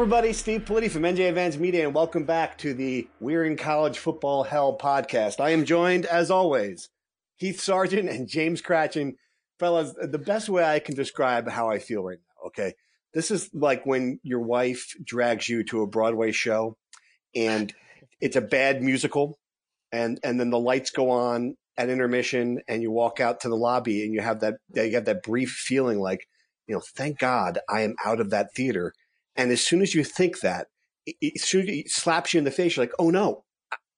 Everybody. Steve Politi from NJ Advance Media, and welcome back to the We're in College Football Hell podcast. I am joined, as always, Keith Sargeant and James Cratchin. Fellas, the best way I can describe how I feel right now, okay? This is like when your wife drags you to a Broadway show and it's a bad musical, and, and then the lights go on at intermission, and you walk out to the lobby and you have that, you have that brief feeling like, you know, thank God I am out of that theater and as soon as you think that, it, it slaps you in the face. You're like, oh no,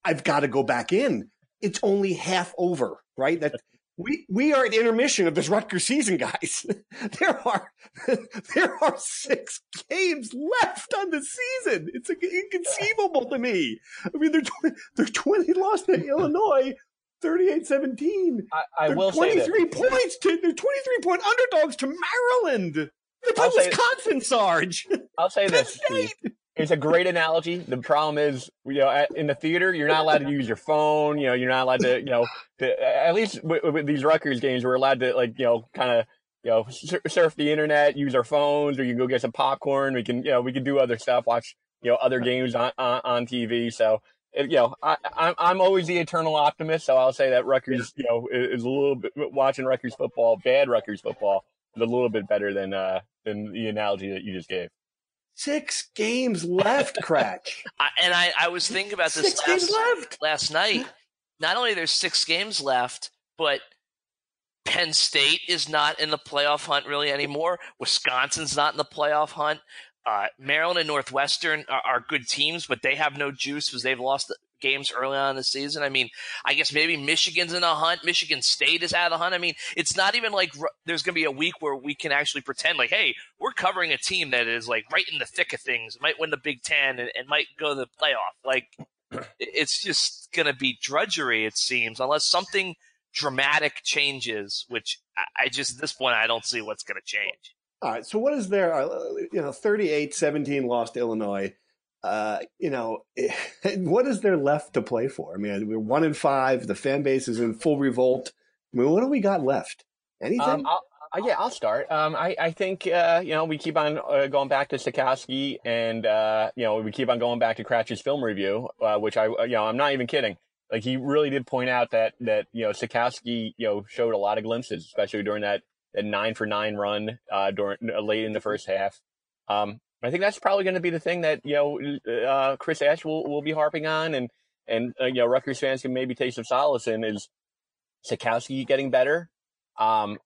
I've got to go back in. It's only half over, right? That we we are at intermission of this Rutgers season, guys. there are there are six games left on the season. It's inconceivable to me. I mean, they're 20, they're twenty lost to Illinois. 38-17. I, I will 23 say this. points to they're 23 point underdogs to Maryland. They play I'll say- Wisconsin, Sarge. I'll say this. It's a great analogy. The problem is, you know, at, in the theater, you're not allowed to use your phone. You know, you're not allowed to, you know, to, at least with, with these Rutgers games, we're allowed to, like, you know, kind of, you know, sur- surf the internet, use our phones, or you can go get some popcorn. We can, you know, we can do other stuff, watch, you know, other games on on, on TV. So, it, you know, I, I'm I'm always the eternal optimist. So I'll say that Rutgers, you know, is, is a little bit watching Rutgers football, bad Rutgers football, is a little bit better than uh than the analogy that you just gave. Six games left, Kratch. I, and I, I was thinking about this Six games last, left. last night. Not only there's six games left, but Penn State is not in the playoff hunt really anymore. Wisconsin's not in the playoff hunt. Uh, Maryland and Northwestern are, are good teams, but they have no juice because they've lost games early on in the season. I mean, I guess maybe Michigan's in the hunt. Michigan State is out of the hunt. I mean, it's not even like there's going to be a week where we can actually pretend like, hey, we're covering a team that is like right in the thick of things, might win the Big Ten and, and might go to the playoff. Like, it's just going to be drudgery, it seems, unless something dramatic changes, which I, just, at this point, I don't see what's going to change. All right. So what is there? uh, You know, 38-17 lost Illinois. Uh, you know, what is there left to play for? I mean, we're one in five. The fan base is in full revolt. I mean, what do we got left? Anything? Um, I'll, uh, yeah, I'll start. Um, I, I think, uh, you know, we keep on uh, going back to Sitkowski and, uh, you know, we keep on going back to Kratch's film review, uh, which I, you know, I'm not even kidding. Like he really did point out that, that, you know, Sitkowski, you know, showed a lot of glimpses, especially during that, that nine for nine run, uh, during, late in the first half. Um, I think that's probably going to be the thing that, you know, uh, Chris Ash will, will be harping on and, and, uh, you know, Rutgers fans can maybe take some solace in is Sitkowski getting better. Um,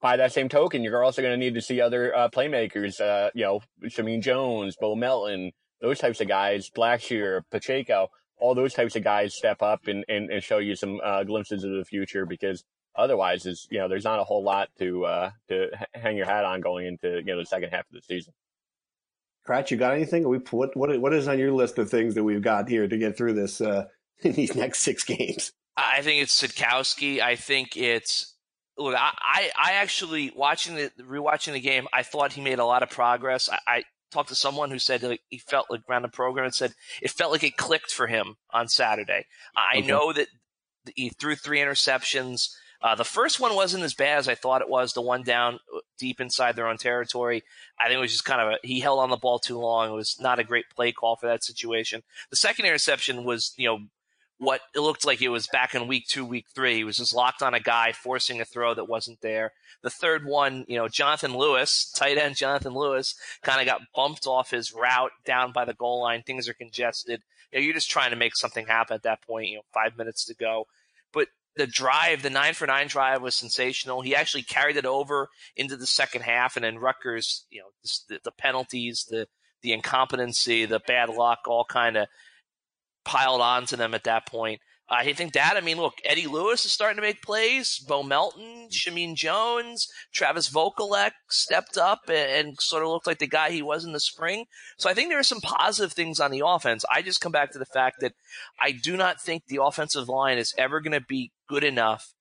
by that same token, you're also going to need to see other uh, playmakers, uh, you know, Shameen Jones, Bo Melton, those types of guys, Blackshear, Pacheco, all those types of guys step up and, and, and show you some uh, glimpses of the future because otherwise is, you know, there's not a whole lot to, uh, to hang your hat on going into, you know, the second half of the season. Kratch, you got anything? We what what what is on your list of things that we've got here to get through this uh, in these next six games? I think it's Sitkowski. I think it's look. I, I, I actually watching the rewatching the game. I thought he made a lot of progress. I, I talked to someone who said like, he felt like around the program and said it felt like it clicked for him on Saturday. I Okay. know that he threw three interceptions. Uh, the first one wasn't as bad as I thought it was. The one down deep inside their own territory. I think it was just kind of a, he held on the ball too long. It was not a great play call for that situation. The second interception was, you know, what it looked like it was back in week two, week three. He was just locked on a guy, forcing a throw that wasn't there. The third one, you know, Jonathan Lewis, tight end Jonathan Lewis, kind of got bumped off his route down by the goal line. Things are congested. You know, you're just trying to make something happen at that point. You know, five minutes to go. The drive, the nine for nine drive was sensational. He actually carried it over into the second half, and then Rutgers, you know, the, the penalties, the the incompetency, the bad luck, all kind of piled onto them at that point. I think that, I mean, look, Eddie Lewis is starting to make plays. Bo Melton, mm-hmm. Shameen Jones, Travis Vokolek stepped up and, and, sort of looked like the guy he was in the spring. So I think there are some positive things on the offense. I just come back to the fact that I do not think the offensive line is ever going to be good enough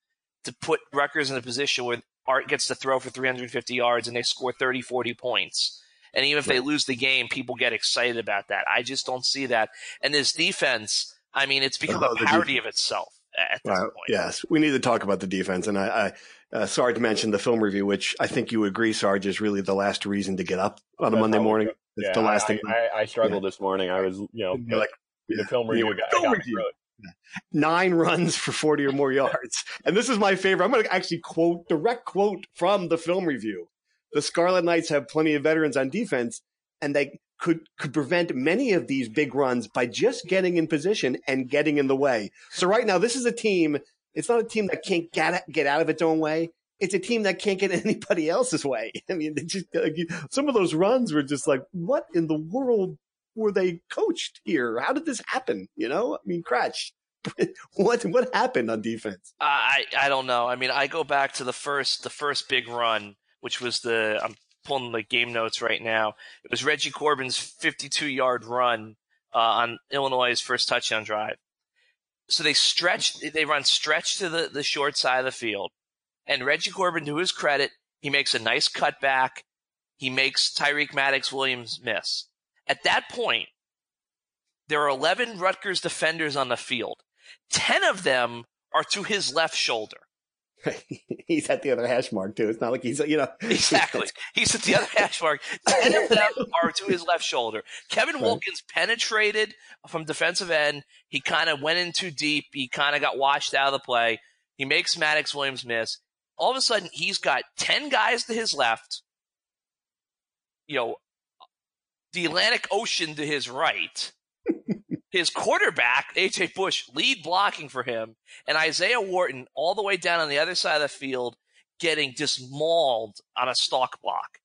to put Rutgers in a position where Art gets to throw for 350 yards and they score 30, 40 points. And even if they lose the game, people get excited about that. I just don't see that. And this defense, I mean, it's become oh, a parody of itself at this point. Yes, we need to talk about the defense. And I, I uh, Sarge mentioned the film review, which I think you agree, Sarge, is really the last reason to get up on a Monday morning. It's yeah, the last I, thing. I, I struggled yeah. this morning. I was, you know, like the film review guy. Film review. Nine runs for 40 or more yards. And this is my favorite. I'm going to actually quote, direct quote from the film review. The Scarlet Knights have plenty of veterans on defense, and they could could prevent many of these big runs by just getting in position and getting in the way. So right now, this is a team. It's not a team that can't get get out of its own way. It's a team that can't get anybody else's way. I mean, just, some of those runs were just like, what in the world were they coached here? How did this happen? You know, I mean, Kratch, what what happened on defense? I I don't know. I mean, I go back to the first the first big run, which was the I'm pulling the game notes right now. It was Reggie Corbin's 52 yard run uh, on Illinois' first touchdown drive. So they stretch, they run stretch to the, the short side of the field. And Reggie Corbin, to his credit, he makes a nice cutback. He makes Tyreek Maddox Williams miss. At that point, there are 11 Rutgers defenders on the field. 10 of them are to his left shoulder. he's at the other hash mark too. It's not like he's you know exactly. He's at the other hash mark. Ten of them are to his left shoulder. Kevin right. Wilkins penetrated from defensive end. He kind of went in too deep. He kind of got washed out of the play. He makes Maddox Williams miss. All of a sudden, he's got ten guys to his left. You know, the Atlantic Ocean to his right his quarterback, AJ Bush, lead blocking for him, and Isaiah Wharton all the way down on the other side of the field getting just mauled on a stalk block.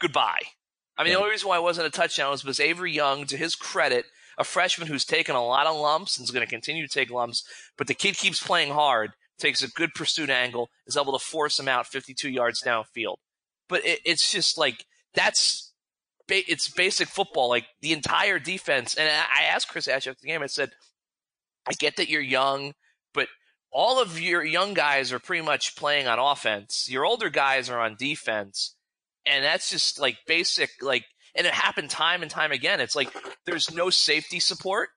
Goodbye. I mean, yeah. the only reason why it wasn't a touchdown was because Avery Young, to his credit, a freshman who's taken a lot of lumps and is going to continue to take lumps, but the kid keeps playing hard, takes a good pursuit angle, is able to force him out 52 yards downfield. But it, it's just like that's ba- it's basic football. Like the entire defense. And I asked Chris Ash after the game. I said, I get that you're young, but all of your young guys are pretty much playing on offense. Your older guys are on defense, and that's just like basic. Like, and it happened time and time again. It's like there's no safety support.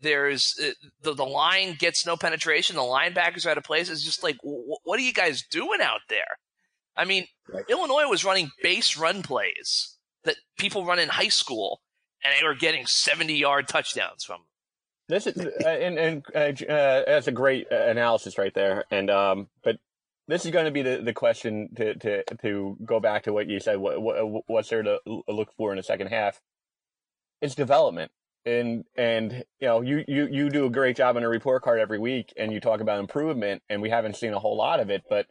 There's uh, the the line gets no penetration. The linebackers are out of place. It's just like, w- what are you guys doing out there? I mean, right. Illinois was running base run plays that people run in high school, and they were getting seventy yard touchdowns from. This is uh, and and uh, uh, that's a great uh, analysis right there. And um, but this is going to be the, the question to, to to go back to what you said. What, what what's there to look for in the second half? It's development, and and you know you you you do a great job on a report card every week, and you talk about improvement, and we haven't seen a whole lot of it, but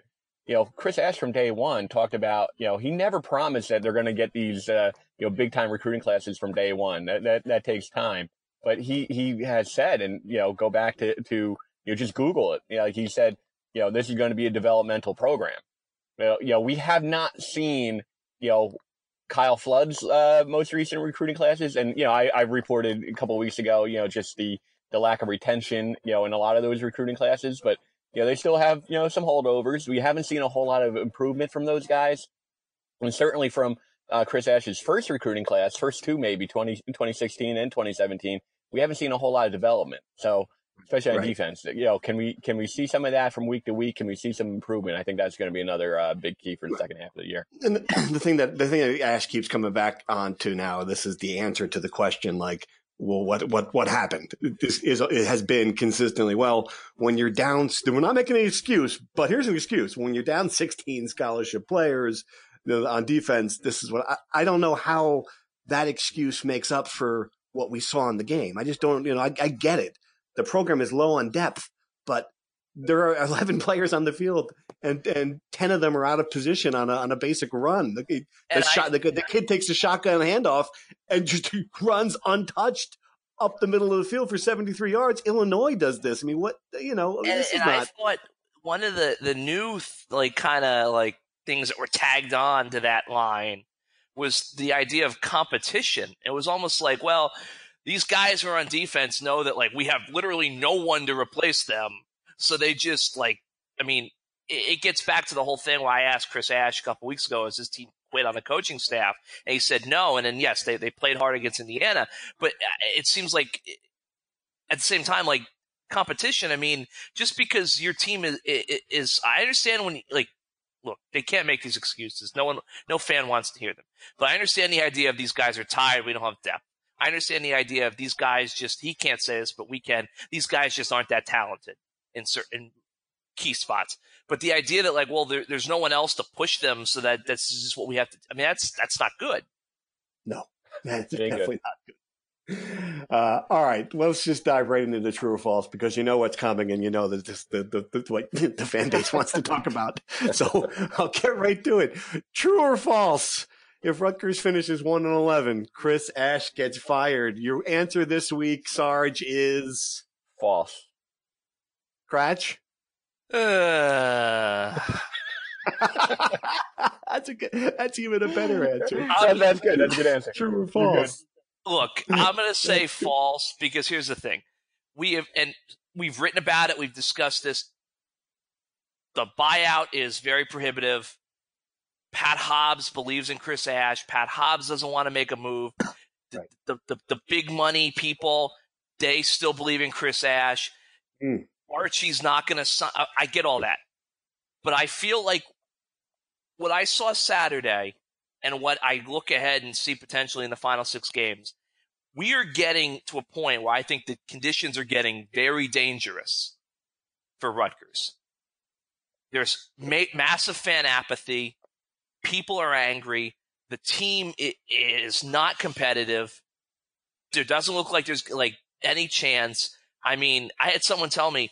you know, Chris Ash from day one talked about, you know, he never promised that they're going to get these, uh, you know, big time recruiting classes from day one. That, that, that takes time. But he, he has said, and, you know, go back to, to, you know, just Google it. You know, he said, you know, this is going to be a developmental program. You know, you know we have not seen, you know, Kyle Flood's, uh, most recent recruiting classes. And, you know, I, I reported a couple weeks ago, you know, just the, the lack of retention, you know, in a lot of those recruiting classes. But, you know, they still have, you know, some holdovers. We haven't seen a whole lot of improvement from those guys. And certainly from uh, Chris Ash's first recruiting class, first two maybe, 20, 2016 and 2017, we haven't seen a whole lot of development. So, especially on right. defense, you know, can we can we see some of that from week to week? Can we see some improvement? I think that's going to be another uh, big key for the second half of the year. And the, the thing that the thing that Ash keeps coming back on to now, this is the answer to the question like well, what what what happened? This is it has been consistently. Well, when you're down, we're not making any excuse, but here's an excuse: when you're down 16 scholarship players on defense, this is what I, I don't know how that excuse makes up for what we saw in the game. I just don't, you know, I, I get it. The program is low on depth, but there are 11 players on the field and and 10 of them are out of position on a on a basic run. The, the shot I, the, the, kid takes a shotgun handoff and just runs untouched up the middle of the field for 73 yards. Illinois does this. I mean what you know and, this is not i thought one of the the new like kind of like things that were tagged on to that line was the idea of competition. It was almost like well these guys who are on defense know that like we have literally no one to replace them so they just like, I mean, it, it gets back to the whole thing where I asked Chris Ash a couple weeks ago, is this team quit on the coaching staff? And he said no. And then yes, they, they played hard against Indiana, but uh, it seems like at the same time, like competition. I mean, just because your team is, is, I understand when like, look, they can't make these excuses. No one, no fan wants to hear them, but I understand the idea of these guys are tired. We don't have depth. I understand the idea of these guys just, he can't say this, but we can. These guys just aren't that talented in certain key spots. But the idea that like, well, there, there's no one else to push them, so that that's just what we have to. I mean, that's that's not good. No, that's definitely good. not good. Uh, all right, let's just dive right into the true or false because you know what's coming and you know that this, the, the, the, what the fan base wants to talk about. So I'll get right to it. True or false? If Rutgers finishes one and eleven, Chris Ash gets fired. Your answer this week, Sarge, is false. Cratch? Uh. that's a good, that's even a better answer. that's good. That's a good answer. True or false? Look, I'm going to say false because here's the thing. We have, and we've written about it. We've discussed this. The buyout is very prohibitive. Pat Hobbs believes in Chris Ash. Pat Hobbs doesn't want to make a move. The, right. the, the, the, big money people, they still believe in Chris Ash. Mm. Archie's not going to. sign. I get all that, but I feel like what I saw Saturday and what I look ahead and see potentially in the final six games, we are getting to a point where I think the conditions are getting very dangerous for Rutgers. There's ma- massive fan apathy. People are angry. The team is not competitive. There doesn't look like there's like any chance. I mean, I had someone tell me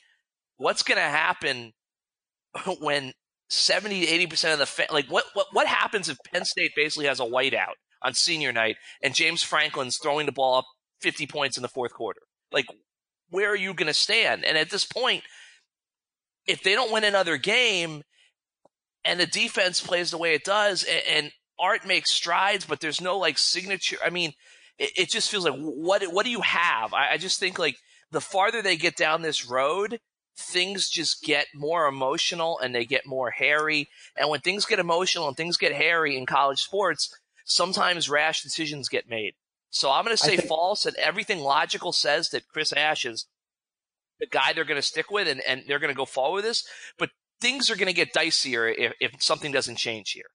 what's going to happen when 70 to 80% of the fa- like what, what what happens if Penn State basically has a whiteout on senior night and James Franklin's throwing the ball up 50 points in the fourth quarter? Like where are you going to stand? And at this point if they don't win another game and the defense plays the way it does and, and Art makes strides but there's no like signature I mean it, it just feels like what what do you have? I, I just think like the farther they get down this road, things just get more emotional and they get more hairy. And when things get emotional and things get hairy in college sports, sometimes rash decisions get made. So I'm going to say think- false, and everything logical says that Chris Ash is the guy they're going to stick with and, and they're going to go forward with this. But things are going to get dicier if, if something doesn't change here.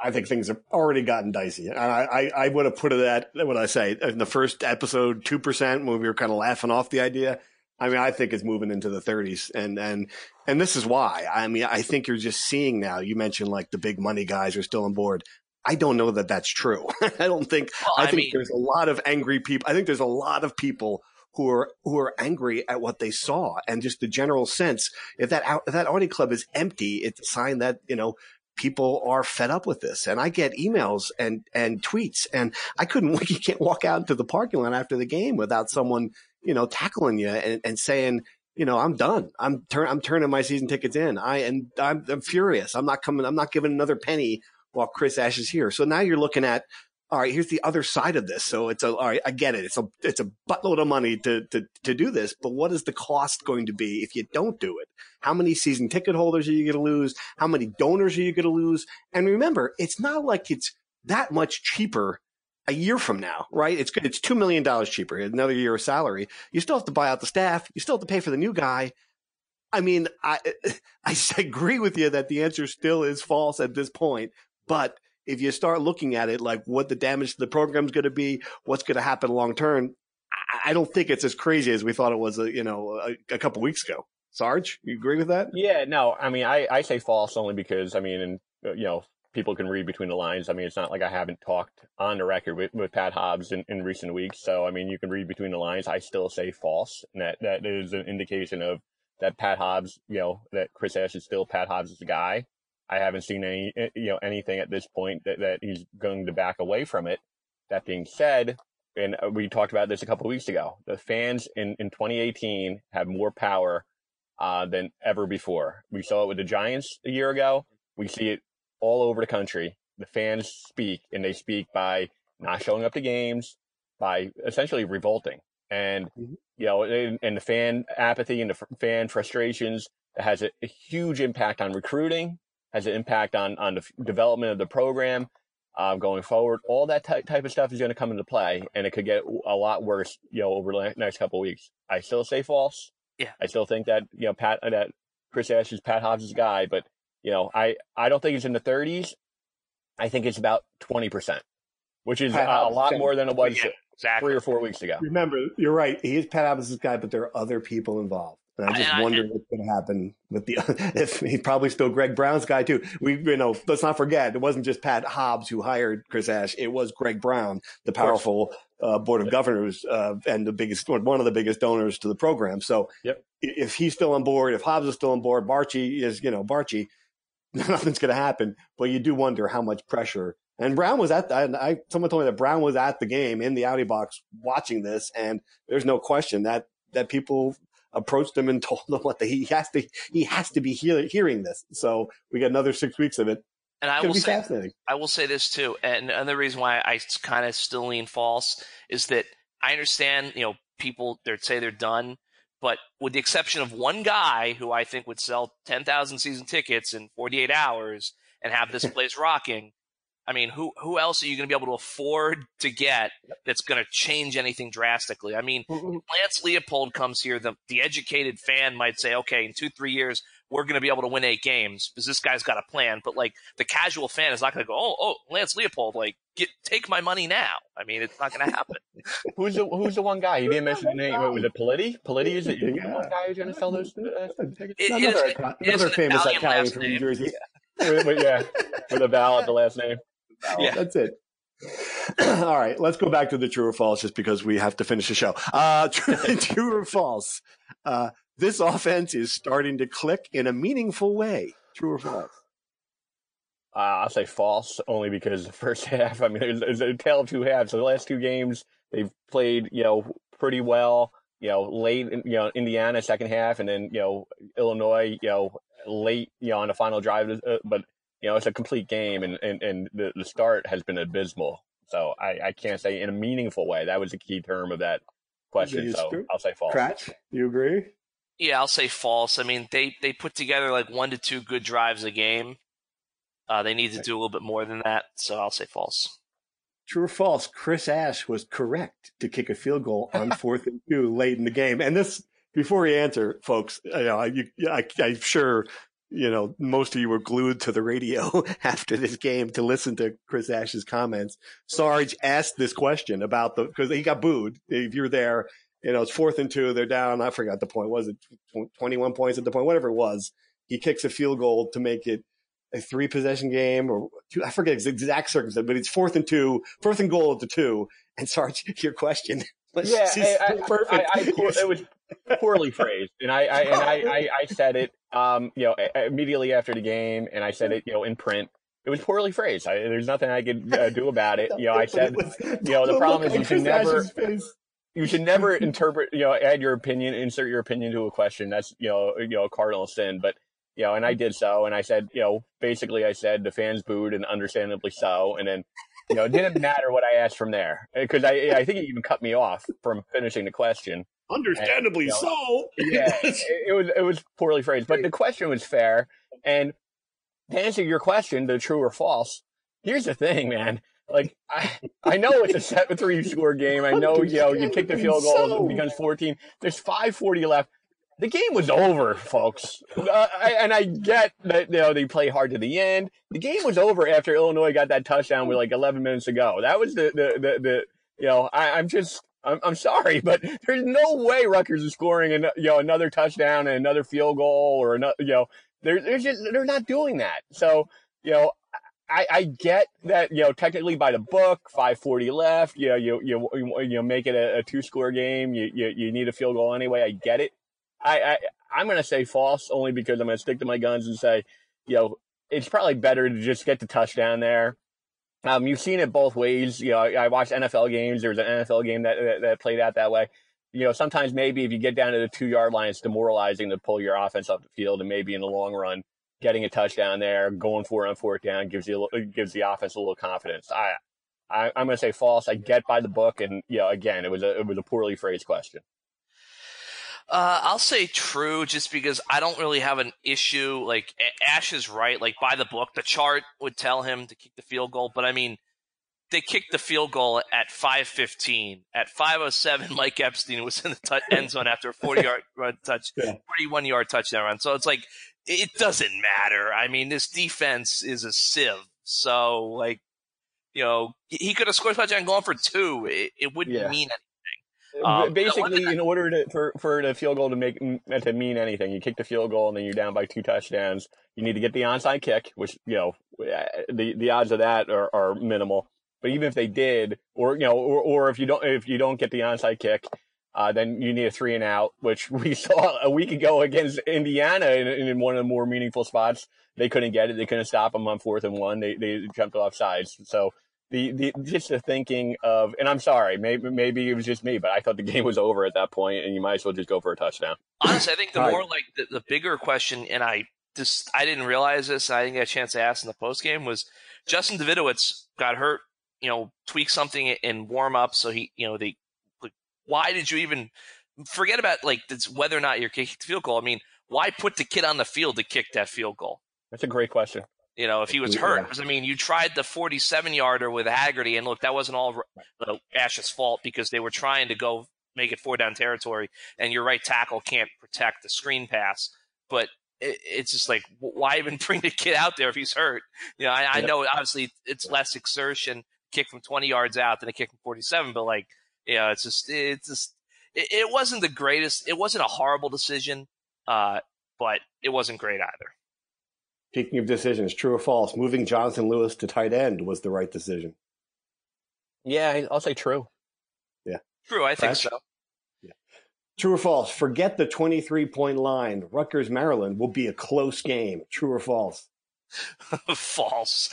I think things have already gotten dicey. I, I, I would have put it at, what I say, in the first episode, 2%, when we were kind of laughing off the idea. I mean, I think it's moving into the 30s, and and and this is why. I mean, I think you're just seeing now. You mentioned like the big money guys are still on board. I don't know that that's true. I don't think. Well, I, I, think mean, there's a lot of angry people. I think there's a lot of people who are who are angry at what they saw, and just the general sense. If that if that Audi club is empty, it's a sign that you know people are fed up with this. And I get emails and, and tweets and I couldn't, you can't walk out into the parking lot after the game without someone you know, tackling you and, and saying, you know, I'm done. I'm turn I'm turning my season tickets in. I and I'm, I'm furious. I'm not coming. I'm not giving another penny while Chris Ash is here. So now you're looking at all right, here's the other side of this. So it's a all right, I get it. It's a it's a buttload of money to to to do this, but what is the cost going to be if you don't do it? How many season ticket holders are you going to lose? How many donors are you going to lose? And remember, it's not like it's that much cheaper a year from now, right? It's it's two million dollars cheaper, another year of salary. You still have to buy out the staff. You still have to pay for the new guy. I mean, I I agree with you that the answer still is false at this point. But if you start looking at it like what the damage to the program is going to be, what's going to happen long term, I don't think it's as crazy as we thought it was, a, you know, a, a couple weeks ago. Sarge, you agree with that? Yeah, no, I mean, I, I say false only because, I mean, and, uh, you know, people can read between the lines. I mean, it's not like I haven't talked on the record with, with Pat Hobbs in, in recent weeks. So, I mean, you can read between the lines. I still say false. And that, that is an indication of that Pat Hobbs, you know, that Chris Ash is still Pat Hobbs' guy. I haven't seen any, eh, you know, anything at this point that, that he's going to back away from it. That being said, and uh, we talked about this a couple weeks ago, the fans in, in 2018 have more power uh, than ever before. We saw it with the Giants a year ago. We see it all over the country. The fans speak, and they speak by not showing up to games, by essentially revolting. And, mm-hmm. you know, and, and, the fan apathy and the fan frustrations has a, a, huge impact on recruiting, has an impact on, on the development of the program um, going forward. All that ty- type of stuff is going to come into play, and it could get a lot worse, you know, over the next couple of weeks. I still say false. Yeah. I still think that, you know, Pat, that Chris Ash is Pat Hobbs' guy, but you know, I, I don't think it's in the 30s. I think it's about 20%, which is Pat a, lot more than it was yeah, exactly. three or four weeks ago. Remember, you're right. He is Pat Hobbs' guy, but there are other people involved. And I just I, wonder I, what's going to happen with the if he's probably still Greg Brown's guy too. We you know let's not forget it wasn't just Pat Hobbs who hired Chris Ash. It was Greg Brown, the powerful uh, board of governors uh, and the biggest one of the biggest donors to the program. So yep. if he's still on board, if Hobbs is still on board, Barchi is you know Barchi. Nothing's going to happen, but you do wonder how much pressure. And Brown was at the, I, someone told me that Brown was at the game in the Audi box watching this, and there's no question that that people approached him and told him what the, he has to he has to be hear, hearing this. So we got another six weeks of it. And I will say, I will say this too, and another reason why I kind of still lean false is that I understand, you know, people they say they're done, but with the exception of one guy who I think would sell ten thousand season tickets in forty eight hours and have this place rocking, I mean, who who else are you going to be able to afford to get that's going to change anything drastically? I mean, mm-hmm. Lance Leopold comes here, the the educated fan might say, okay, in two three years we're going to be able to win eight games because this guy's got a plan. But like the casual fan is not going to go, oh oh Lance Leopold, like get take my money now. I mean, it's not going to happen. who's the who's the one guy? You didn't mention the name. What, was it Politi? Politi is it? Yeah. One guy who's going to sell those uh, tickets? It, another, it is, another famous Italian from New Jersey. yeah, with a vowel at the last name. Yeah. That's it. All right, let's go back to the true or false just because we have to finish the show. Uh, true or false? Uh, this offense is starting to click in a meaningful way. True or false? Uh, I'll say false only because the first half, I mean, it's a tale of two halves. So the last two games, they've played, you know, pretty well. You know, late, you know, Indiana second half, and then you know Illinois, you know, late, you know, on the final drive. Uh, but you know, it's a complete game, and and, and the, the start has been abysmal. So I, I can't say in a meaningful way. That was the key term of that question. So. I'll say false. Kratch, you agree? Yeah, I'll say false. I mean, they they put together like one to two good drives a game. Uh, they need to do a little bit more than that, so I'll say false. True or false? Chris Ash was correct to kick a field goal on fourth and two late in the game. And this, before you answer, folks, you know, I, I, I'm sure you know, most of you were glued to the radio after this game to listen to Chris Ash's comments. Sarge asked this question about the, cause he got booed. If you're there, you know, it's fourth and two, they're down. I forgot the point. Was it 21 points at the point? Whatever it was. He kicks a field goal to make it a three possession game or two, I forget the exact circumstance, but it's fourth and two, fourth and goal at the two. And Sarge, your question. yeah, I, perfect. I, I, it was poorly phrased, and I, I and I, I, said it, um, you know, immediately after the game, and I said it, you know, in print. It was poorly phrased. There's nothing I could uh, do about it. You know, I said, you know, the problem is you should never, you should never interpret, you know, add your opinion, insert your opinion to a question. That's, you know, you know, a cardinal sin. But, you know, and I did so, and I said, you know, basically, I said the fans booed, and understandably so, and then you know, it didn't matter what I asked from there eh, because I I think he even cut me off from finishing the question. Understandably and, you know, so. yeah, it, it, was it was poorly phrased, but the question was fair. And to answer your question, the true or false, here's the thing, man. Like I, I know it's a seven three score game. I know you know you kick the field goal, so. it becomes fourteen. There's five forty left the game was over, folks. Uh, I, and I get that you know they play hard to the end. The game was over after Illinois got that touchdown with like 11 minutes to go. That was the the the, the you know I, am just I'm, I'm sorry, but there's no way Rutgers is scoring an, you know another touchdown and another field goal or another you know they're they're just they're not doing that. So you know I, I get that you know technically by the book 540 left you know you you you know make it a, a two score game you, you you need a field goal anyway I get it I, I I'm gonna say false only because I'm gonna stick to my guns and say you know it's probably better to just get the touchdown there um, you've seen it both ways. You know, I watched NFL games. There was an NFL game that, that, that played out that way. You know, sometimes maybe if you get down to the two yard line, it's demoralizing to pull your offense off the field, and maybe in the long run, getting a touchdown there, going for it on fourth down gives you gives the offense a little confidence. I, I am going to say false. I get by the book, and you know, again, it was a it was a poorly phrased question. Uh, I'll say true, just because I don't really have an issue. Like Ash is right. Like by the book, the chart would tell him to kick the field goal, but I mean, they kicked the field goal at 5:15. At 5:07, Mike Epstein was in the t- end zone after a 40 yard run touch, 41 yard touchdown run. So it's like it doesn't matter. I mean, this defense is a sieve. So like, you know, he could have scored a touchdown going for two. It, it wouldn't yeah. mean anything. Um, Basically, in order to, for for the field goal to make to mean anything, you kick the field goal and then you're down by two touchdowns. You need to get the onside kick, which you know the the odds of that are, are minimal. But even if they did, or you know, or, or if you don't if you don't get the onside kick, uh, then you need a three and out, which we saw a week ago against Indiana in, in, one of the more meaningful spots. They couldn't get it. They couldn't stop them on fourth and one. They they jumped off sides. So the, the just the thinking of, and I'm sorry, maybe maybe it was just me, but I thought the game was over at that point, and you might as well just go for a touchdown. Honestly, I think the more like the, the bigger question, and I just I didn't realize this, I didn't get a chance to ask in the post game was Justin Davidovicz got hurt, you know, tweaked something in warm up, so he, you know, they, like, why did you even forget about like whether or not you're kicking the field goal? I mean, why put the kid on the field to kick that field goal? That's a great question. You know, if he was hurt, because I mean, you tried the 47 yarder with Haggerty, and look, that wasn't all uh, Ash's fault because they were trying to go make it four down territory, and your right tackle can't protect the screen pass. But it, it's just like, why even bring the kid out there if he's hurt? You know, I, I know obviously it's less exertion kick from 20 yards out than a kick from 47, but like, you know, it's just, it's just, it, it wasn't the greatest. It wasn't a horrible decision, uh, but it wasn't great either. Speaking of decisions, true or false, moving Jonathan Lewis to tight end was the right decision. Yeah, I'll say true. Yeah. True, I think so. Yeah. True or false? Forget the 23 point line. Rutgers, Maryland will be a close game. True or false? false.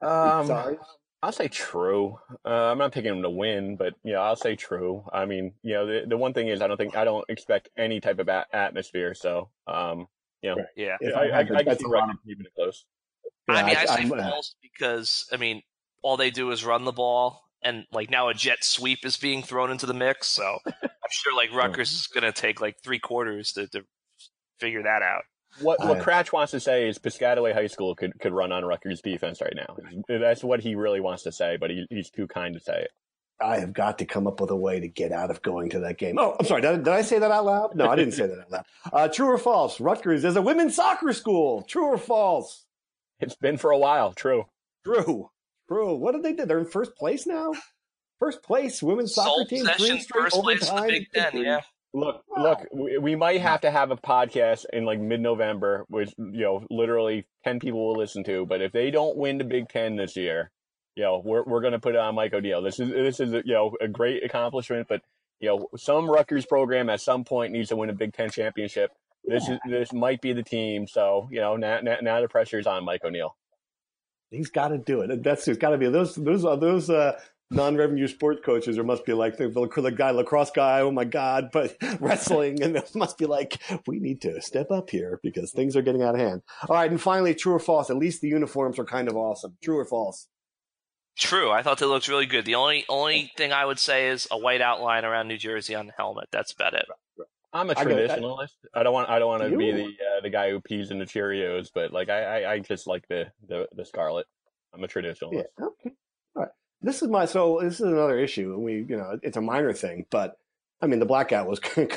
Um, Sorry. I'll say true. Uh, I'm not picking them to win, but yeah, I'll say true. I mean, you know, the, the one thing is I don't think I don't expect any type of a- atmosphere. So, um, you know, right. yeah, I, I, I, I can see keeping it close. Yeah, I mean, I, I say I'm, false because I mean, all they do is run the ball, and like now a jet sweep is being thrown into the mix. So I'm sure like Rutgers is going to take like three quarters to, to figure that out. What what Kratch wants to say is Piscataway High School could, could run on Rutgers defense right now. That's what he really wants to say, but he, he's too kind to say it. I have got to come up with a way to get out of going to that game. Oh, I'm sorry. Did, did I say that out loud? No, I didn't say that out loud. Uh, true or false? Rutgers is a women's soccer school. True or false? It's been for a while. True. True. True. What did they do? They're in first place now. First place women's soccer Sole team. Three straight first overtime. Place Big Ten, yeah. Look, wow. look, we, we might have to have a podcast in like mid-November, which you know, literally ten people will listen to. But if they don't win the Big Ten this year, you know, we're we're going to put it on Mike O'Neill. This is this is you know a great accomplishment, but you know, some Rutgers program at some point needs to win a Big Ten championship. This is this might be the team. So you know, now now, now the pressure's on Mike O'Neill. He's got to do it. That's it's got to be those those those uh, non-revenue sports coaches, or must be like the, the guy, lacrosse guy. Oh my God! But wrestling, and it must be like we need to step up here because things are getting out of hand. All right, and finally, true or false? At least the uniforms are kind of awesome. True or false? True. I thought they looked really good. The only only thing I would say is a white outline around New Jersey on the helmet. That's about it. I'm a traditionalist. I, don't want. I don't want to be the uh, the guy who pees in the Cheerios, but like I, I, I just like the, the the scarlet. I'm a traditionalist. Yeah. Okay. All right this is my so this is another issue and we you know it's a minor thing but i mean the blackout was kind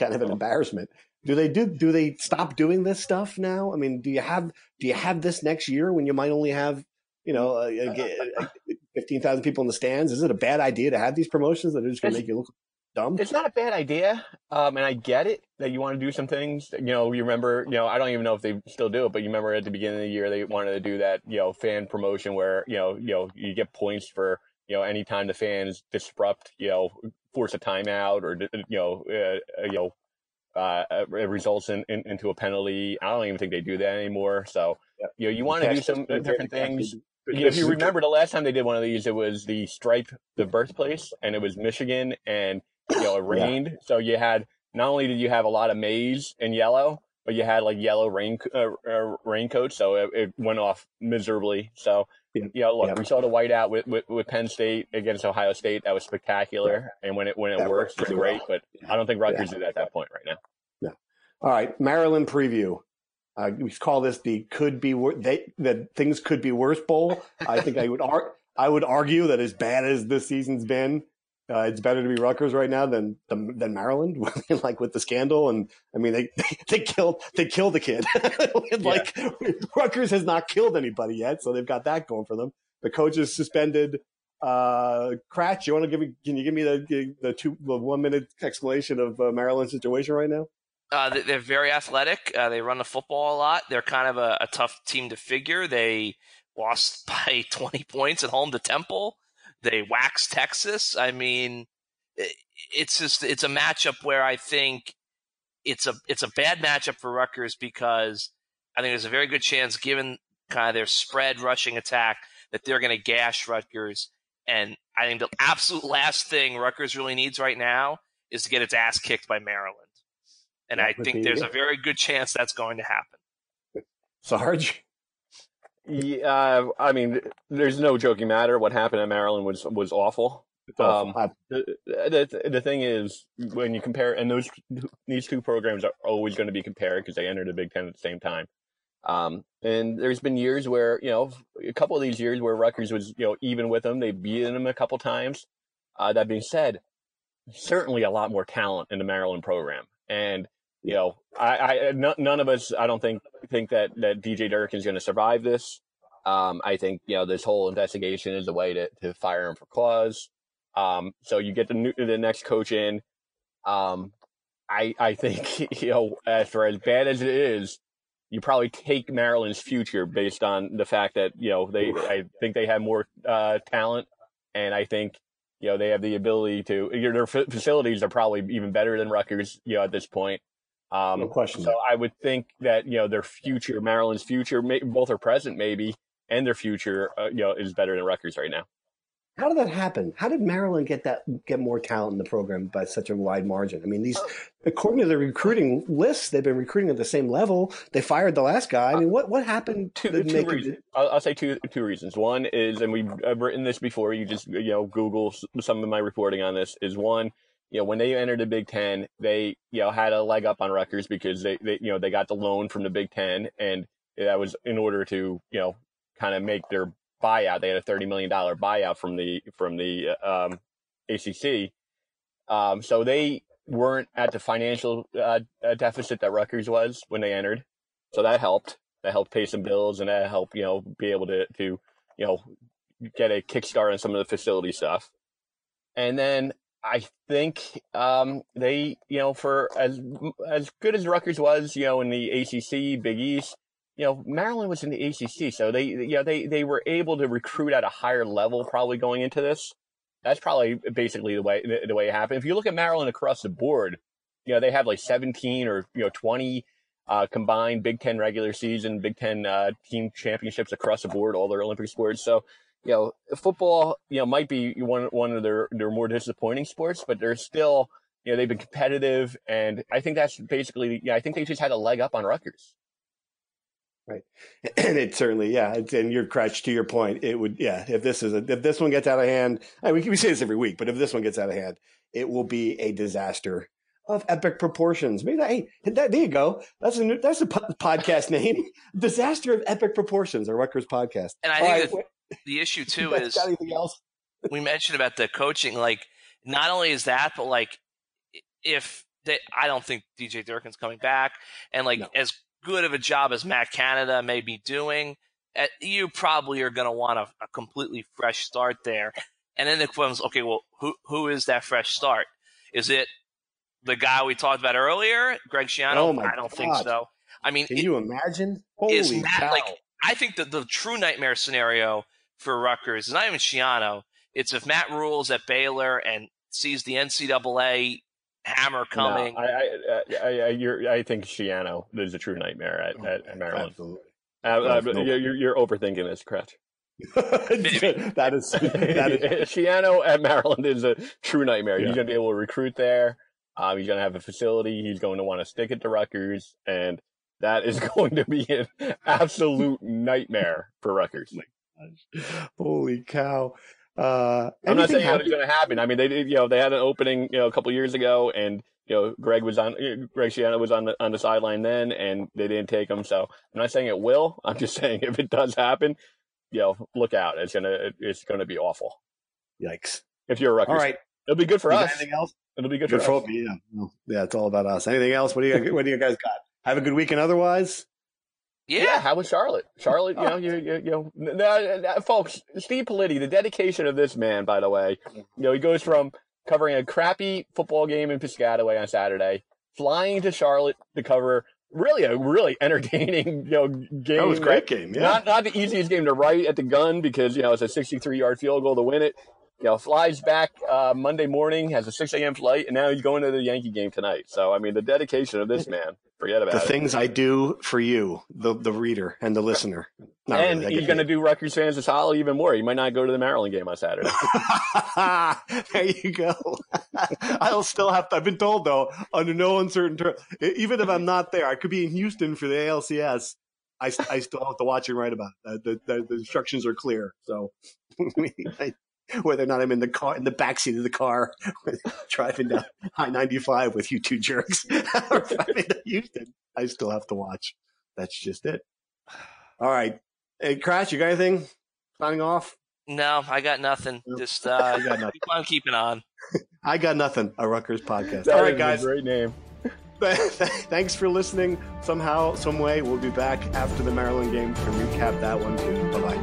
of an oh. embarrassment. Do they do do they stop doing this stuff now? I mean do you have do you have this next year when you might only have you know a, a, a fifteen thousand people in the stands. Is it a bad idea to have these promotions that are just going to make you look dumb? It's not a bad idea, um, and I get it that you want to do some things. You know, you remember, you know, I don't even know if they still do it, but you remember at the beginning of the year they wanted to do that, you know, fan promotion where you know, you know, you get points for you know anytime the fans disrupt, you know, force a timeout or you know, uh, you know uh, it results in, in, into a penalty. I don't even think they do that anymore. So yep. you know, you want to do some different things. If you remember the last time they did one of these, it was the stripe, the birthplace, and it was Michigan, and you know it rained. Yeah. So you had not only did you have a lot of maize and yellow, but you had like yellow rain uh, uh, raincoats, so it, it, went off miserably. So yeah. you know, look, yeah. we saw the whiteout with, with, with Penn State against Ohio State. That was spectacular, and when it when it that works, it's great. Well. But I don't think Rutgers is at that point right now. No. All right, Maryland preview. Uh, we call this the could be wor- they that things could be worse bowl. I think I would ar- I would argue that as bad as this season's been, uh, it's better to be Rutgers right now than than Maryland, like with the scandal. And I mean, they they, killed they killed the kid. like yeah. Rutgers has not killed anybody yet, so they've got that going for them. The coach is suspended. Uh, Kratch, you want to give me? Can you give me the the two the one minute explanation of uh, Maryland's situation right now? Uh, they're very athletic. Uh, they run the football a lot. They're kind of a, a tough team to figure. They lost by 20 points at home to Temple. They wax Texas. I mean, it's just it's a matchup where I think it's a it's a bad matchup for Rutgers because I think there's a very good chance, given kind of their spread rushing attack, that they're going to gash Rutgers. And I think the absolute last thing Rutgers really needs right now is to get its ass kicked by Maryland. And I think there's a very good chance that's going to happen. Sarge? Yeah, I mean, there's no joking matter. What happened at Maryland was was awful. Um, the, the, the thing is, when you compare, and those these two programs are always going to be compared because they entered the Big Ten at the same time. Um, and there's been years where you know a couple of these years where Rutgers was you know even with them, they beat them a couple times. Uh, that being said, certainly a lot more talent in the Maryland program, and you know, I, I none of us, I don't think think that that DJ Durkin is going to survive this. Um, I think you know this whole investigation is a way to, to fire him for cause. Um, so you get the new, the next coach in. Um, I I think you know as bad as it is, you probably take Maryland's future based on the fact that you know they I think they have more uh, talent, and I think you know they have the ability to their facilities are probably even better than Rutgers you know at this point. Um, no question. So I would think that you know their future, Maryland's future, may, both are present maybe, and their future, uh, you know, is better than Rutgers right now. How did that happen? How did Maryland get that get more talent in the program by such a wide margin? I mean, these according to the recruiting lists, they've been recruiting at the same level. They fired the last guy. I mean, what what happened? Two, two reasons. It... I'll, I'll, say two two reasons. One is, and we've written this before. You just you know Google some of my reporting on this. Is one you know, when they entered the Big Ten, they, you know, had a leg up on Rutgers because they, they, you know, they got the loan from the Big Ten and that was in order to, you know, kind of make their buyout. They had a $30 million buyout from the, from the, um, ACC. Um, so they weren't at the financial uh, deficit that Rutgers was when they entered. So that helped. That helped pay some bills and that helped, you know, be able to, to, you know, get a kickstart on some of the facility stuff. And then I think um, they, you know, for as as good as Rutgers was, you know, in the ACC, Big East, you know, Maryland was in the ACC, so they, you know, they they were able to recruit at a higher level probably going into this. That's probably basically the way the, the way it happened. If you look at Maryland across the board, you know, they have like 17 or you know 20 uh, combined Big Ten regular season, Big Ten uh, team championships across the board, all their Olympic sports. So you know, football, you know, might be one one of their their more disappointing sports, but they're still, you know, they've been competitive, and I think that's basically, yeah, I think they just had a leg up on Rutgers. Right, and it certainly, yeah, it's, and your crutch to your point, it would, yeah, if this is a, if this one gets out of hand, I mean, we say this every week, but if this one gets out of hand, it will be a disaster of epic proportions. Maybe that, hey, that, there you go. That's a new, that's a podcast name. Disaster of epic proportions, our Rutgers podcast. And I think right, the issue too is anything else? we mentioned about the coaching. Like, not only is that, but like, if they, I don't think DJ Durkin's coming back, and like no. as good of a job as Matt Canada may be doing, at, you probably are going to want a, a completely fresh start there. And then the question okay, well, who who is that fresh start? Is it the guy we talked about earlier, Greg Schiano? Oh my I don't think so. I mean, Can it- you imagine? is Holy Matt cow. like I think that the true nightmare scenario for Rutgers is not even Schiano. It's if Matt Rhule's at Baylor and sees the NCAA hammer coming. No, I, I, I, I, you're, I think Schiano is a true nightmare at, at, at Maryland. Absolutely. Uh, uh, no. you're, you're- you're overthinking this, Kratch. that is that is Schiano at Maryland is a true nightmare. Yeah. He's going to be able to recruit there. Um, he's going to have a facility. He's going to want to stick it to Rutgers, and that is going to be an absolute nightmare for Rutgers. holy cow. Uh, I'm not saying that happen- it's going to happen. I mean, they did. You know, they had an opening, you know, a couple years ago, and you know, Greg was on, Greg Schiano was on the on the sideline then, and they didn't take him. So I'm not saying it will. I'm just saying if it does happen, you know, look out. It's gonna it's gonna be awful Yikes! if you're a Rutgers. All right. it'll be good for us. Anything else? It'll be good, Good for for us. yeah. No, yeah, it's all about us. Anything else? What do you what do you guys got? Have a good weekend. Otherwise, yeah. Yeah, how was Charlotte? Charlotte, you know, oh. you, you, you know, n- n- n- folks, Steve Politi, the dedication of this man, by the way, you know, he goes from covering a crappy football game in Piscataway on Saturday, flying to Charlotte to cover really a really entertaining, you know, game. that was a great game. Yeah. Not not the easiest game to write at the gun because you know it's a 63 yard field goal to win it. You know, flies back uh, Monday morning, has a 6 a.m. flight, and now he's going to the Yankee game tonight. So I mean, the dedication of this man, forget about the it. The things I do for you, the the reader and the listener. Not and really, he's going to do Rutgers fans a solid even more. He might not go to the Maryland game on Saturday. there you go. I'll still have to. I've been told though, under no uncertain terms, even if I'm not there, I could be in Houston for the ALCS. I, I still have to watch and write about it. The, the, the instructions are clear. So whether or not I'm in the car, in the backseat of the car, driving down I 95 with you two jerks, or driving to Houston, I still have to watch. That's just it. All right. Hey, Kratch, you got anything? Signing off? No, I got nothing. No. Just uh, I got nothing. keep on keeping on. I got nothing. A Rutgers podcast. That All right, is a guys. great name. Thanks for listening. Somehow, some way, we'll be back after the Maryland game to recap that one too. Bye bye.